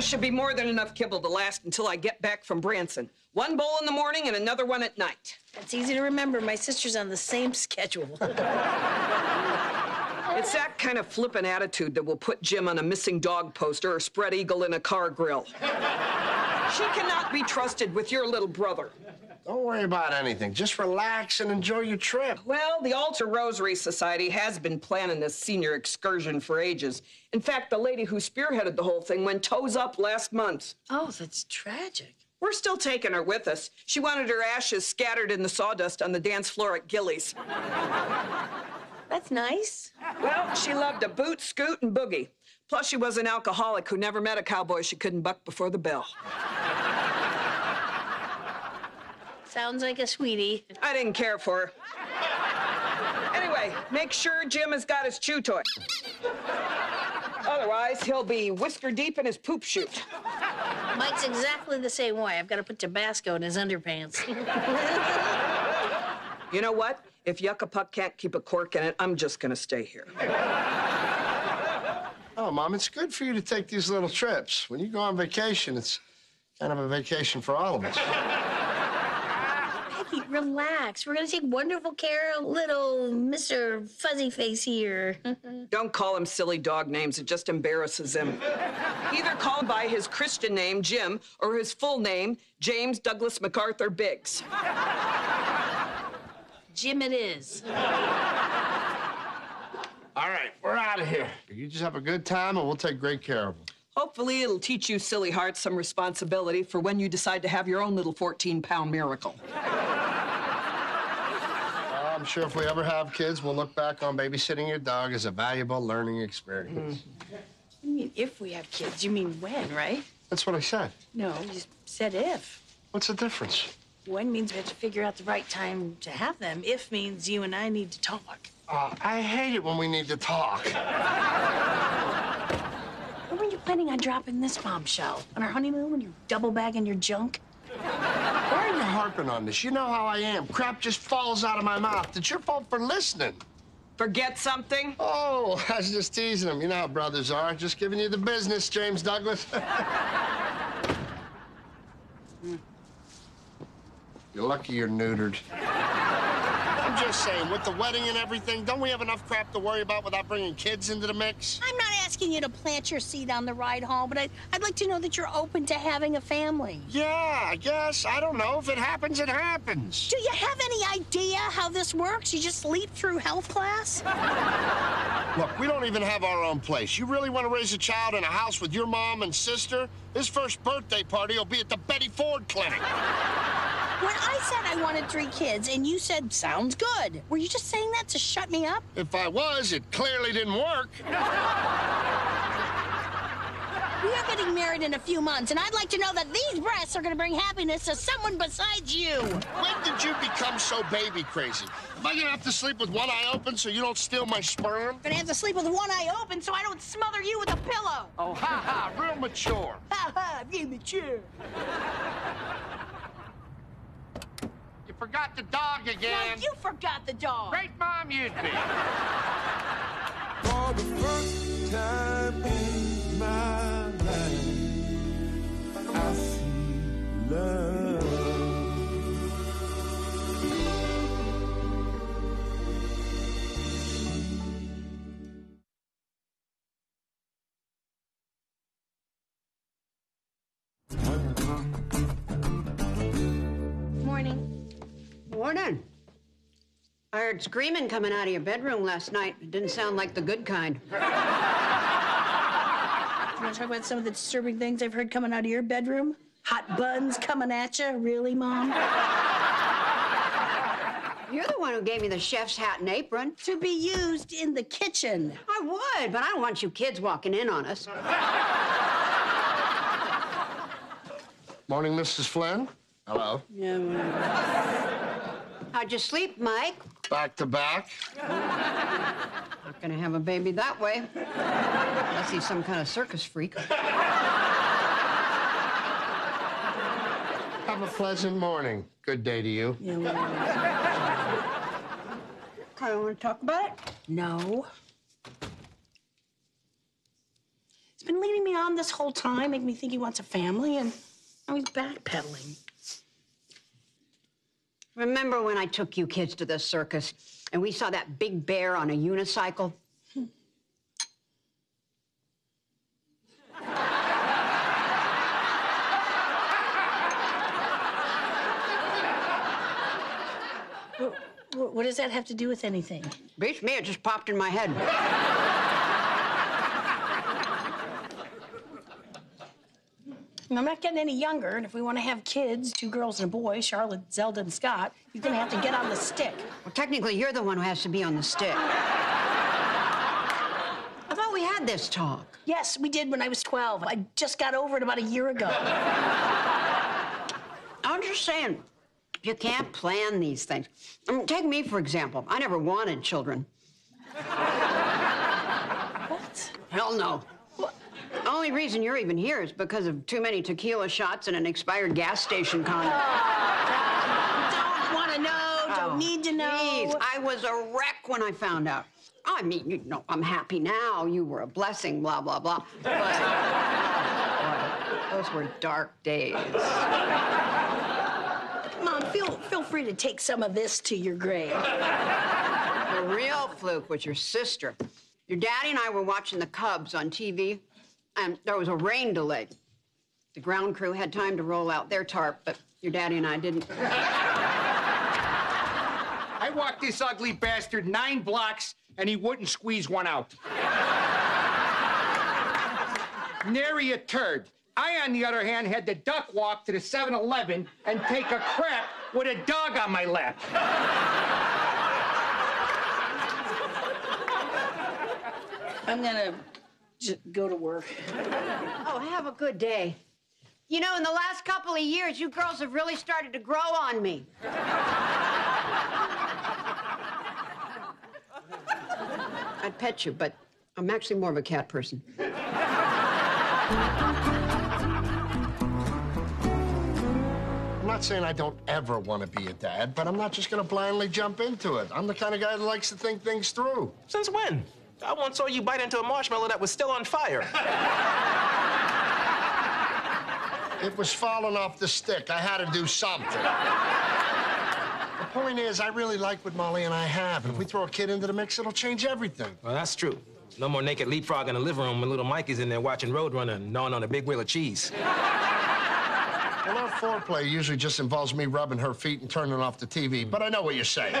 This should be more than enough kibble to last until I get back from Branson. One bowl in the morning and another one at night. That's easy to remember. My sister's on the same schedule. It's that kind of flippant attitude that will put Jim on a missing dog poster or spread eagle in a car grill. she cannot be trusted with your little brother. Don't worry about anything. Just relax and enjoy your trip. Well, the Altar Rosary Society has been planning this senior excursion for ages. In fact, the lady who spearheaded the whole thing went toes up last month. oh, that's tragic. We're still taking her with us. She wanted her ashes scattered in the sawdust on the dance floor at Gilley's. That's nice. Well, she loved to boot, scoot, and boogie. Plus, she was an alcoholic who never met a cowboy she couldn't buck before the bell. Sounds like a sweetie. I didn't care for her. Anyway, make sure Jim has got his chew toy. Otherwise, he'll be whisker deep in his poop chute. Mike's exactly the same way. I've got to put Tabasco in his underpants. You know what? If Yucca Puck can't keep a cork in it, I'm just gonna stay here. Oh, Mom, it's good for you to take these little trips. When you go on vacation, it's kind of a vacation for all of us. Peggy, relax. We're going to take wonderful care of little Mr. Fuzzy Face here. Don't call him silly dog names, it just embarrasses him. Either call him by his Christian name, Jim, or his full name, James Douglas MacArthur Biggs. Jim it is. All right, we're out of here. You just have a good time, and we'll take great care of them. Hopefully, it'll teach you silly hearts some responsibility for when you decide to have your own little 14 pound miracle. I'm sure if we ever have kids, we'll look back on babysitting your dog as a valuable learning experience. You mean if we have kids? You mean when, right? That's what I said. No, you said if. What's the difference? When means we have to figure out the right time to have them. If means you and I need to talk. Uh, I hate it when we need to talk. When were you planning on dropping this bombshell? On our honeymoon when you're double bagging your junk? Why are you harping on this? You know how I am. Crap just falls out of my mouth. It's your fault for listening. Forget something? Oh, I was just teasing him. You know how brothers are. Just giving you the business, James Douglas. Hmm. You're lucky you're neutered. I'm just saying, with the wedding and everything, don't we have enough crap to worry about without bringing kids into the mix? I'm not asking you to plant your seed on the ride home, but I'd, I'd like to know that you're open to having a family. Yeah, I guess. I don't know. If it happens, it happens. Do you have any idea how this works? You just leap through health class? Look, we don't even have our own place. You really want to raise a child in a house with your mom and sister? His first birthday party will be at the Betty Ford Clinic. When I said I wanted three kids and you said, sounds good, were you just saying that to shut me up? If I was, it clearly didn't work. We are getting married in a few months, and I'd like to know that these breasts are going to bring happiness to someone besides you. When did you become so baby crazy? Am I gonna have to sleep with one eye open so you don't steal my sperm? I'm going to have to sleep with one eye open so I don't smother you with a pillow. Oh, ha ha, real mature. Ha ha, you mature. You forgot the dog Now again. you forgot the dog. Great mom you'd be. For the first time in my life, I feel love. Morning. I heard screaming coming out of your bedroom last night. It didn't sound like the good kind. You want to talk about some of the disturbing things I've heard coming out of your bedroom? Hot buns coming at you? Really, Mom? You're the one who gave me the chef's hat and apron. to be used in the kitchen. I would, but I don't want you kids walking in on us. Morning, Mrs. Flynn. Hello. Yeah. How'd you sleep, Mike? Back to back. Not gonna have a baby that way. Unless he's some kind of circus freak. Have a pleasant morning. Good day to you. Yeah, I don't want to talk about it. No. He's been leading me on this whole time, making me think he wants a family, and now he's backpedaling. Remember when I took you kids to the circus and we saw that big bear on a unicycle? What, what does that have to do with anything? Beats me, it just popped in my head. I'm not getting any younger, and if we want to have kids, two girls and a boy, Charlotte, Zelda, and Scott, you're gonna have to get on the stick. Well, technically, you're the one who has to be on the stick. I thought we had this talk. Yes, we did when I was 12. I just got over it about a year ago. I'm just saying, you can't plan these things. I mean, take me, for example. I never wanted children. What? Hell no. The only reason you're even here is because of too many tequila shots and an expired gas station condom. Don't want to know, don't Oh, need to know. Please, I was a wreck when I found out. I mean, you know, I'm happy now. You were a blessing, blah, blah, blah. But boy, those were dark days. Mom, feel, feel free to take some of this to your grave. The real fluke was your sister. Your daddy and I were watching the Cubs on TV, and there was a rain delay. The ground crew had time to roll out their tarp, but your daddy and I didn't. I walked this ugly bastard nine blocks and he wouldn't squeeze one out. Nary a turd. I, on the other hand, had to duck walk to the 7 Eleven and take a crap with a dog on my lap. I'm gonna j- go to work. Oh, have a good day. You know, in the last couple of years, you girls have really started to grow on me. I'd pet you, but I'm actually more of a cat person. I'm not saying I don't ever want to be a dad, but I'm not just going to blindly jump into it. I'm the kind of guy that likes to think things through. Since when? I once saw you bite into a marshmallow that was still on fire. It was falling off the stick. I had to do something. the point is, I really like what Molly and I have. And if we throw a kid into the mix, it'll change everything. Well, that's true. No more naked leapfrog in the living room when little Mikey's in there watching Roadrunner and gnawing on a big wheel of cheese. Well, our foreplay usually just involves me rubbing her feet and turning off the TV, but I know what you're saying.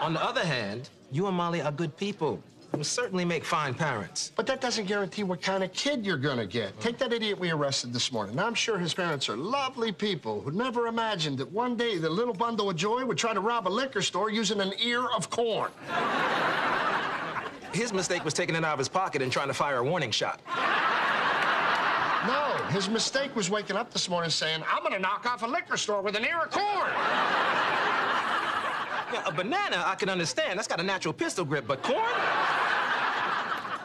On the other hand, you and Molly are good people. You'll certainly make fine parents. But that doesn't guarantee what kind of kid you're gonna get. Take that idiot we arrested this morning. I'm sure his parents are lovely people who never imagined that one day the little bundle of joy would try to rob a liquor store using an ear of corn. His mistake was taking it out of his pocket and trying to fire a warning shot. No, his mistake was waking up this morning saying, I'm gonna knock off a liquor store with an ear of corn. Yeah, a banana, I can understand. That's got a natural pistol grip, but corn?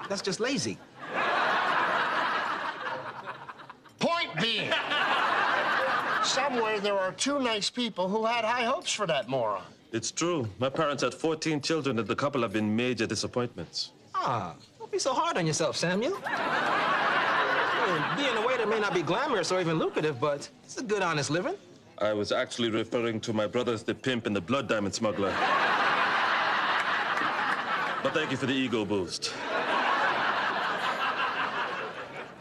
That's just lazy. Point being, somewhere there are two nice people who had high hopes for that moron. It's true. My parents had 14 children, and the couple have been major disappointments. Ah, don't be so hard on yourself, Samuel. I mean, being a waiter may not be glamorous or even lucrative, but it's a good, honest living. I was actually referring to my brothers, the pimp and the blood diamond smuggler. but thank you for the ego boost.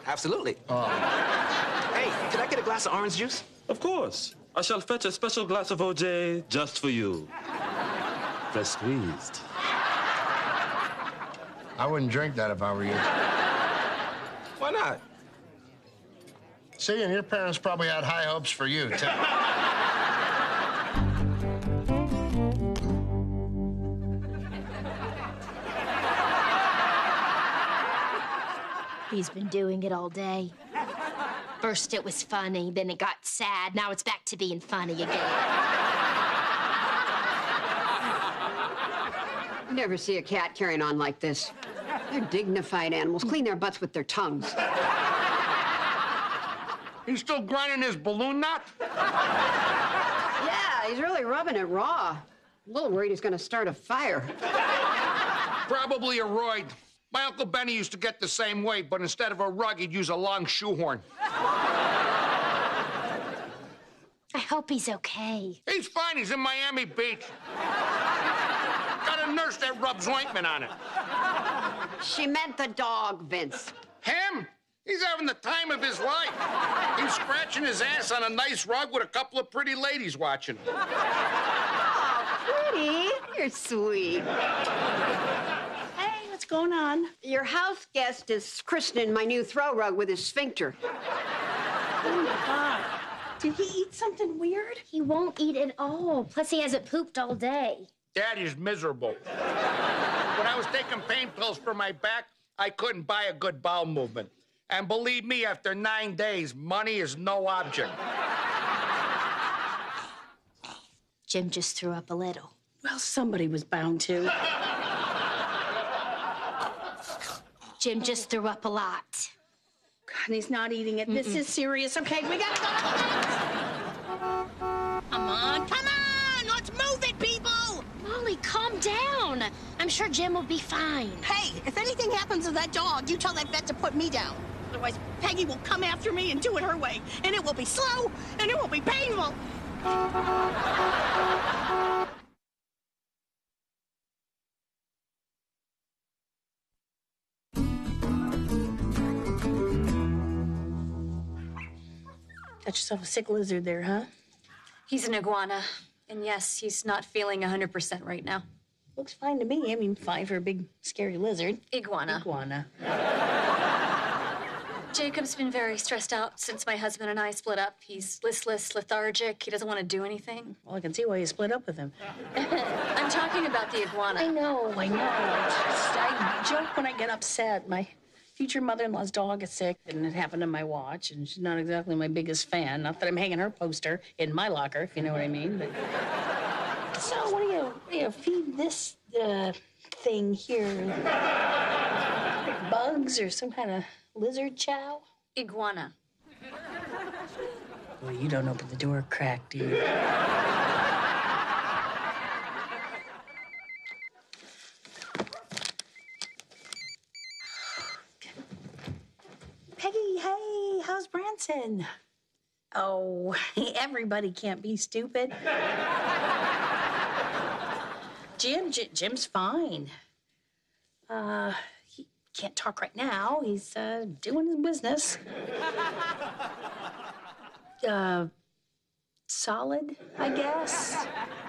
Absolutely. Ah. Hey, can I get a glass of orange juice? Of course. I shall fetch a special glass of OJ just for you. Fresh squeezed. I wouldn't drink that if I were you. Why not? See, and your parents probably had high hopes for you, too. He's been doing it all day. First it was funny, then it got sad, now it's back to being funny again. You never see a cat carrying on like this. They're dignified animals. Clean their butts with their tongues. He's still grinding his balloon knot? Yeah, he's really rubbing it raw. A little worried he's gonna start a fire. Probably a roid. My Uncle Benny used to get the same way, but instead of a rug, he'd use a long shoehorn. I hope he's okay. He's fine. He's in Miami Beach. Got a nurse that rubs ointment on it. She meant the dog, Vince. Him? He's having the time of his life. He's scratching his ass on a nice rug with a couple of pretty ladies watching. Oh, Pretty. You're sweet. Hey, what's going on? Your house guest is christening my new throw rug with his sphincter. Oh my God. Did he eat something weird? He won't eat at all. Plus, he hasn't pooped all day. Daddy's miserable. when I was taking pain pills for my back, I couldn't buy a good bowel movement. And believe me, after nine days, money is no object. Jim just threw up a little. Well, somebody was bound to. Jim just threw up a lot. God, and he's not eating it. This is serious. Okay, we gotta go. Come on, come on! Let's move it, people! Molly, calm down. I'm sure Jim will be fine. Hey, if anything happens to that dog, you tell that vet to put me down. Otherwise, Peggy will come after me and do it her way. And it will be slow, and it will be painful. Got yourself a sick lizard there, huh? He's an iguana. And yes, he's not feeling 100% right now. Looks fine to me. I mean, fine for a big, scary lizard. Iguana. Iguana. Jacob's been very stressed out since my husband and I split up. He's listless, lethargic. He doesn't want to do anything. Well, I can see why you split up with him. I'm talking about the iguana. I know, I know. I, just, I joke when I get upset. My future mother-in-law's dog is sick, and it happened to my watch, and she's not exactly my biggest fan. Not that I'm hanging her poster in my locker, if you know what I mean. But so, what do you, what do you feed this uh, thing here? Bugs or some kind of lizard chow? Iguana. Well, you don't open the door crack, do you? Peggy, hey, how's Branson? Oh, everybody can't be stupid. Jim, J- Jim's fine. Uh, he can't talk right now. He's uh, doing his business. Uh, solid, I guess.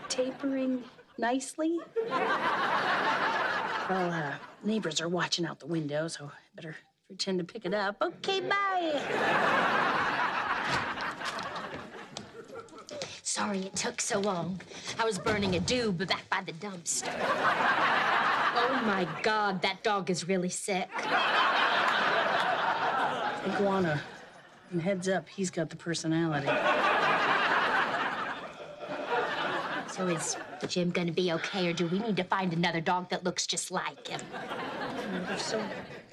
Tapering nicely. Well, uh, neighbors are watching out the window, so I better pretend to pick it up. Okay, bye. Sorry it took so long. I was burning a doob back by the dumpster. Oh my God, that dog is really sick. Iguana. And heads up, he's got the personality. So is Jim gonna be okay, or do we need to find another dog that looks just like him? We're still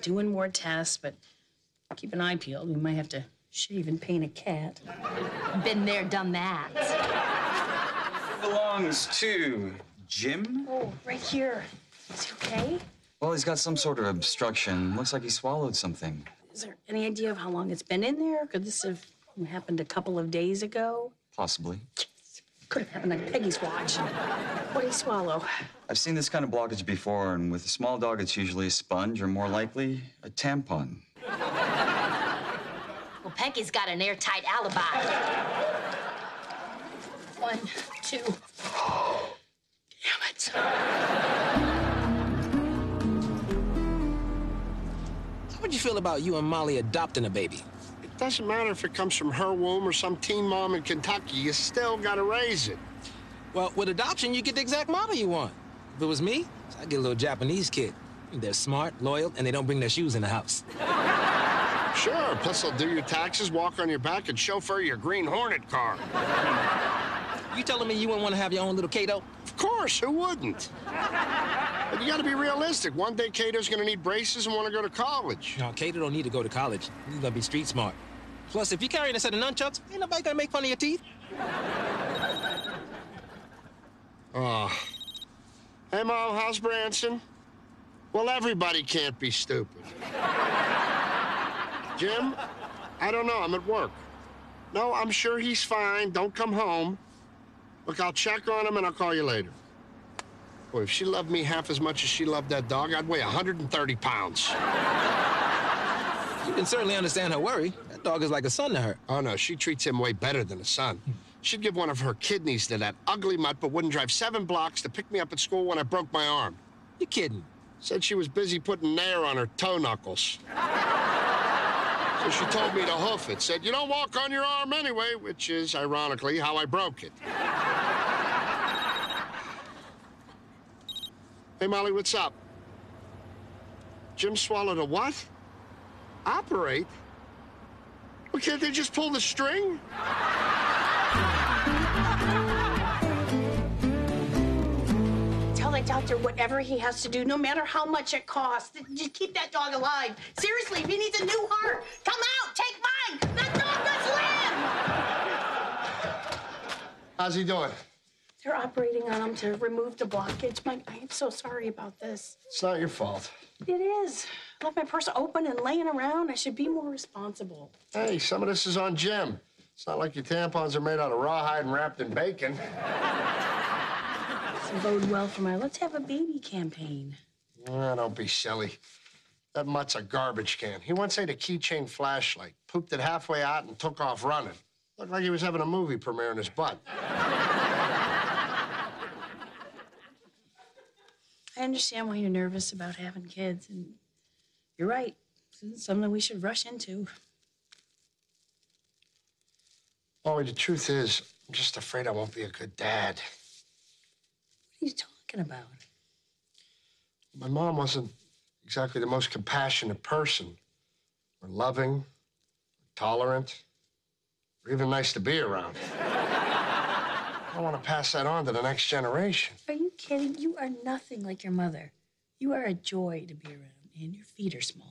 doing more tests, but keep an eye peeled. We might have to shave and paint a cat. Been there, done that. belongs to Jim? Oh, right here. Is he okay? Well, he's got some sort of obstruction. Looks like he swallowed something. Is there any idea of how long it's been in there? Could this have happened a couple of days ago? Possibly. Could have happened on Peggy's watch. What did he swallow? I've seen this kind of blockage before, and with a small dog, it's usually a sponge or more likely a tampon. Well, Peggy's got an airtight alibi. One, two. Damn it. How would you feel about you and Molly adopting a baby? It doesn't matter if it comes from her womb or some teen mom in Kentucky. You still gotta raise it. Well, with adoption, you get the exact model you want. If it was me, I'd get a little Japanese kid. They're smart, loyal, and they don't bring their shoes in the house. Sure, plus they'll do your taxes, walk on your back, and chauffeur your Green Hornet car. You telling me you wouldn't want to have your own little Cato? Of course, who wouldn't? But you gotta be realistic. One day Cato's gonna need braces and wanna go to college. No, Cato don't need to go to college. He's gonna be street smart. Plus, if you're carrying a set of nunchucks, ain't nobody gonna make fun of your teeth. Oh. Hey, Mom, how's Branson? Well, everybody can't be stupid. Jim, I don't know. I'm at work. No, I'm sure he's fine. Don't come home. Look, I'll check on him and I'll call you later. Boy, if she loved me half as much as she loved that dog, I'd weigh 130 pounds. You can certainly understand her worry. That dog is like a son to her. Oh, no, she treats him way better than a son. She'd give one of her kidneys to that ugly mutt, but wouldn't drive seven blocks to pick me up at school when I broke my arm. You kidding? Said she was busy putting nair on her toe knuckles. So she told me to hoof it. Said, you don't walk on your arm anyway, which is, ironically, how I broke it. Hey, Molly, what's up? Jim swallowed a what? Operate? Well, can't they just pull the string? Tell that doctor whatever he has to do, no matter how much it costs. Just keep that dog alive. Seriously, if he needs a new heart, come out, take mine. That dog must live. How's he doing? They're operating on him to remove the blockage. My, I am so sorry about this. It's not your fault. It is. I left my purse open and laying around. I should be more responsible. Hey, some of this is on Jim. It's not like your tampons are made out of rawhide and wrapped in bacon. Doesn't bode well for my let's have a baby campaign. Ah, don't be silly. That mutt's a garbage can. He once ate a keychain flashlight, pooped it halfway out, and took off running. Looked like he was having a movie premiere in his butt. I understand why you're nervous about having kids, and you're right. This is something we should rush into. Molly, the truth is, I'm just afraid I won't be a good dad. What are you talking about? My mom wasn't exactly the most compassionate person, or loving, or tolerant, or even nice to be around. I want to pass that on to the next generation. Are you kidding? You are nothing like your mother. You are a joy to be around, and your feet are smaller.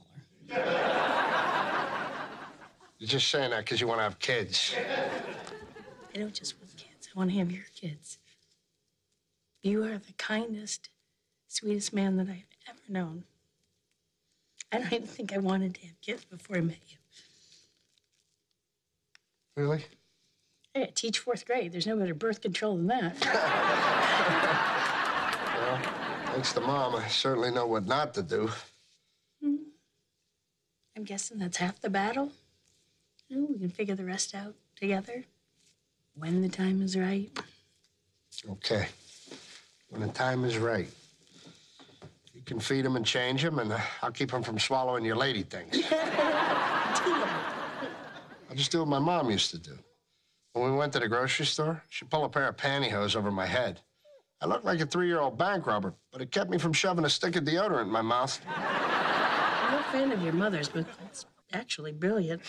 You're just saying that because you want to have kids. I don't just want kids. I want to have your kids. You are the kindest, sweetest man that I've ever known. I don't even think I wanted to have kids before I met you. Really? Hey, I teach fourth grade. There's no better birth control than that. Well, thanks to mom, I certainly know what not to do. I'm guessing that's half the battle. We can figure the rest out together when the time is right. Okay. When the time is right. You can feed him and change him, and uh, I'll keep him from swallowing your lady things. I'll just do what my mom used to do. When we went to the grocery store, she'd pull a pair of pantyhose over my head. I looked like a three-year-old bank robber, but it kept me from shoving a stick of deodorant in my mouth. I'm no fan of your mother's, but it's actually brilliant.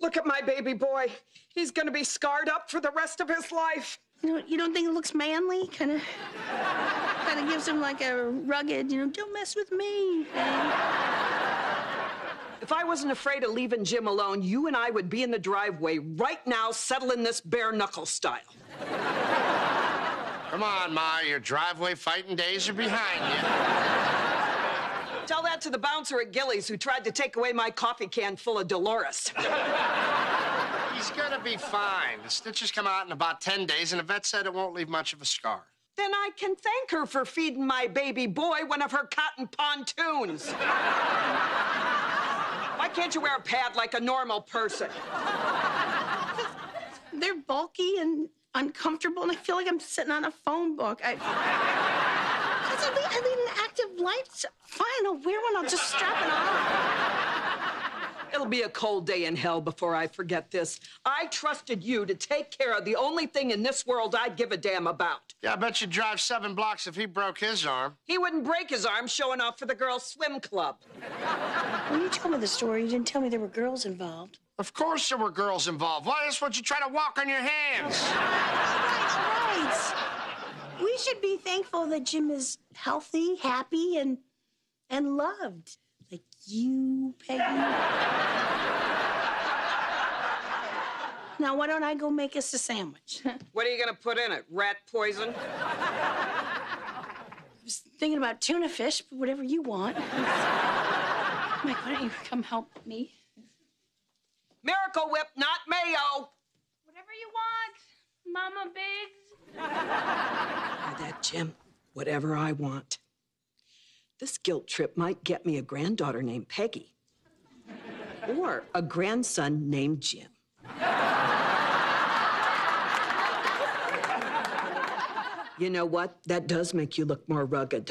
Look at my baby boy. He's gonna be scarred up for the rest of his life. You, know, you don't think it looks manly? Kind of, kind of gives him like a rugged, you know, don't mess with me thing. If I wasn't afraid of leaving Jim alone, you and I would be in the driveway right now settling this bare knuckle style. Come on, Ma, your driveway fighting days are behind you. Tell that to the bouncer at Gilley's who tried to take away my coffee can full of Dolores. He's gonna be fine. The stitches come out in about 10 days, and the vet said it won't leave much of a scar. Then I can thank her for feeding my baby boy one of her cotton pontoons. Why can't you wear a pad like a normal person? They're bulky and uncomfortable, and I feel like I'm sitting on a phone book. I, 'Cause I, lead, I lead an active life. Fine, I'll wear one. I'll just strap it on. It'll be a cold day in hell before I forget this. I trusted you to take care of the only thing in this world I'd give a damn about. Yeah, I bet you'd drive seven blocks if he broke his arm. He wouldn't break his arm showing off for the girls' swim club. When you told me the story, you didn't tell me there were girls involved. Of course there were girls involved. Why else would you try to walk on your hands? Right. We should be thankful that Jim is healthy, happy, and and loved. Like you, Peggy. now, why don't I go make us a sandwich? What are you gonna put in it? Rat poison? I was thinking about tuna fish, but whatever you want. Mike, why don't you come help me? Miracle Whip, not mayo. Whatever you want, Mama Biggs. Hear that, Jim? Whatever I want. This guilt trip might get me a granddaughter named Peggy. Or a grandson named Jim. You know what? That does make you look more rugged.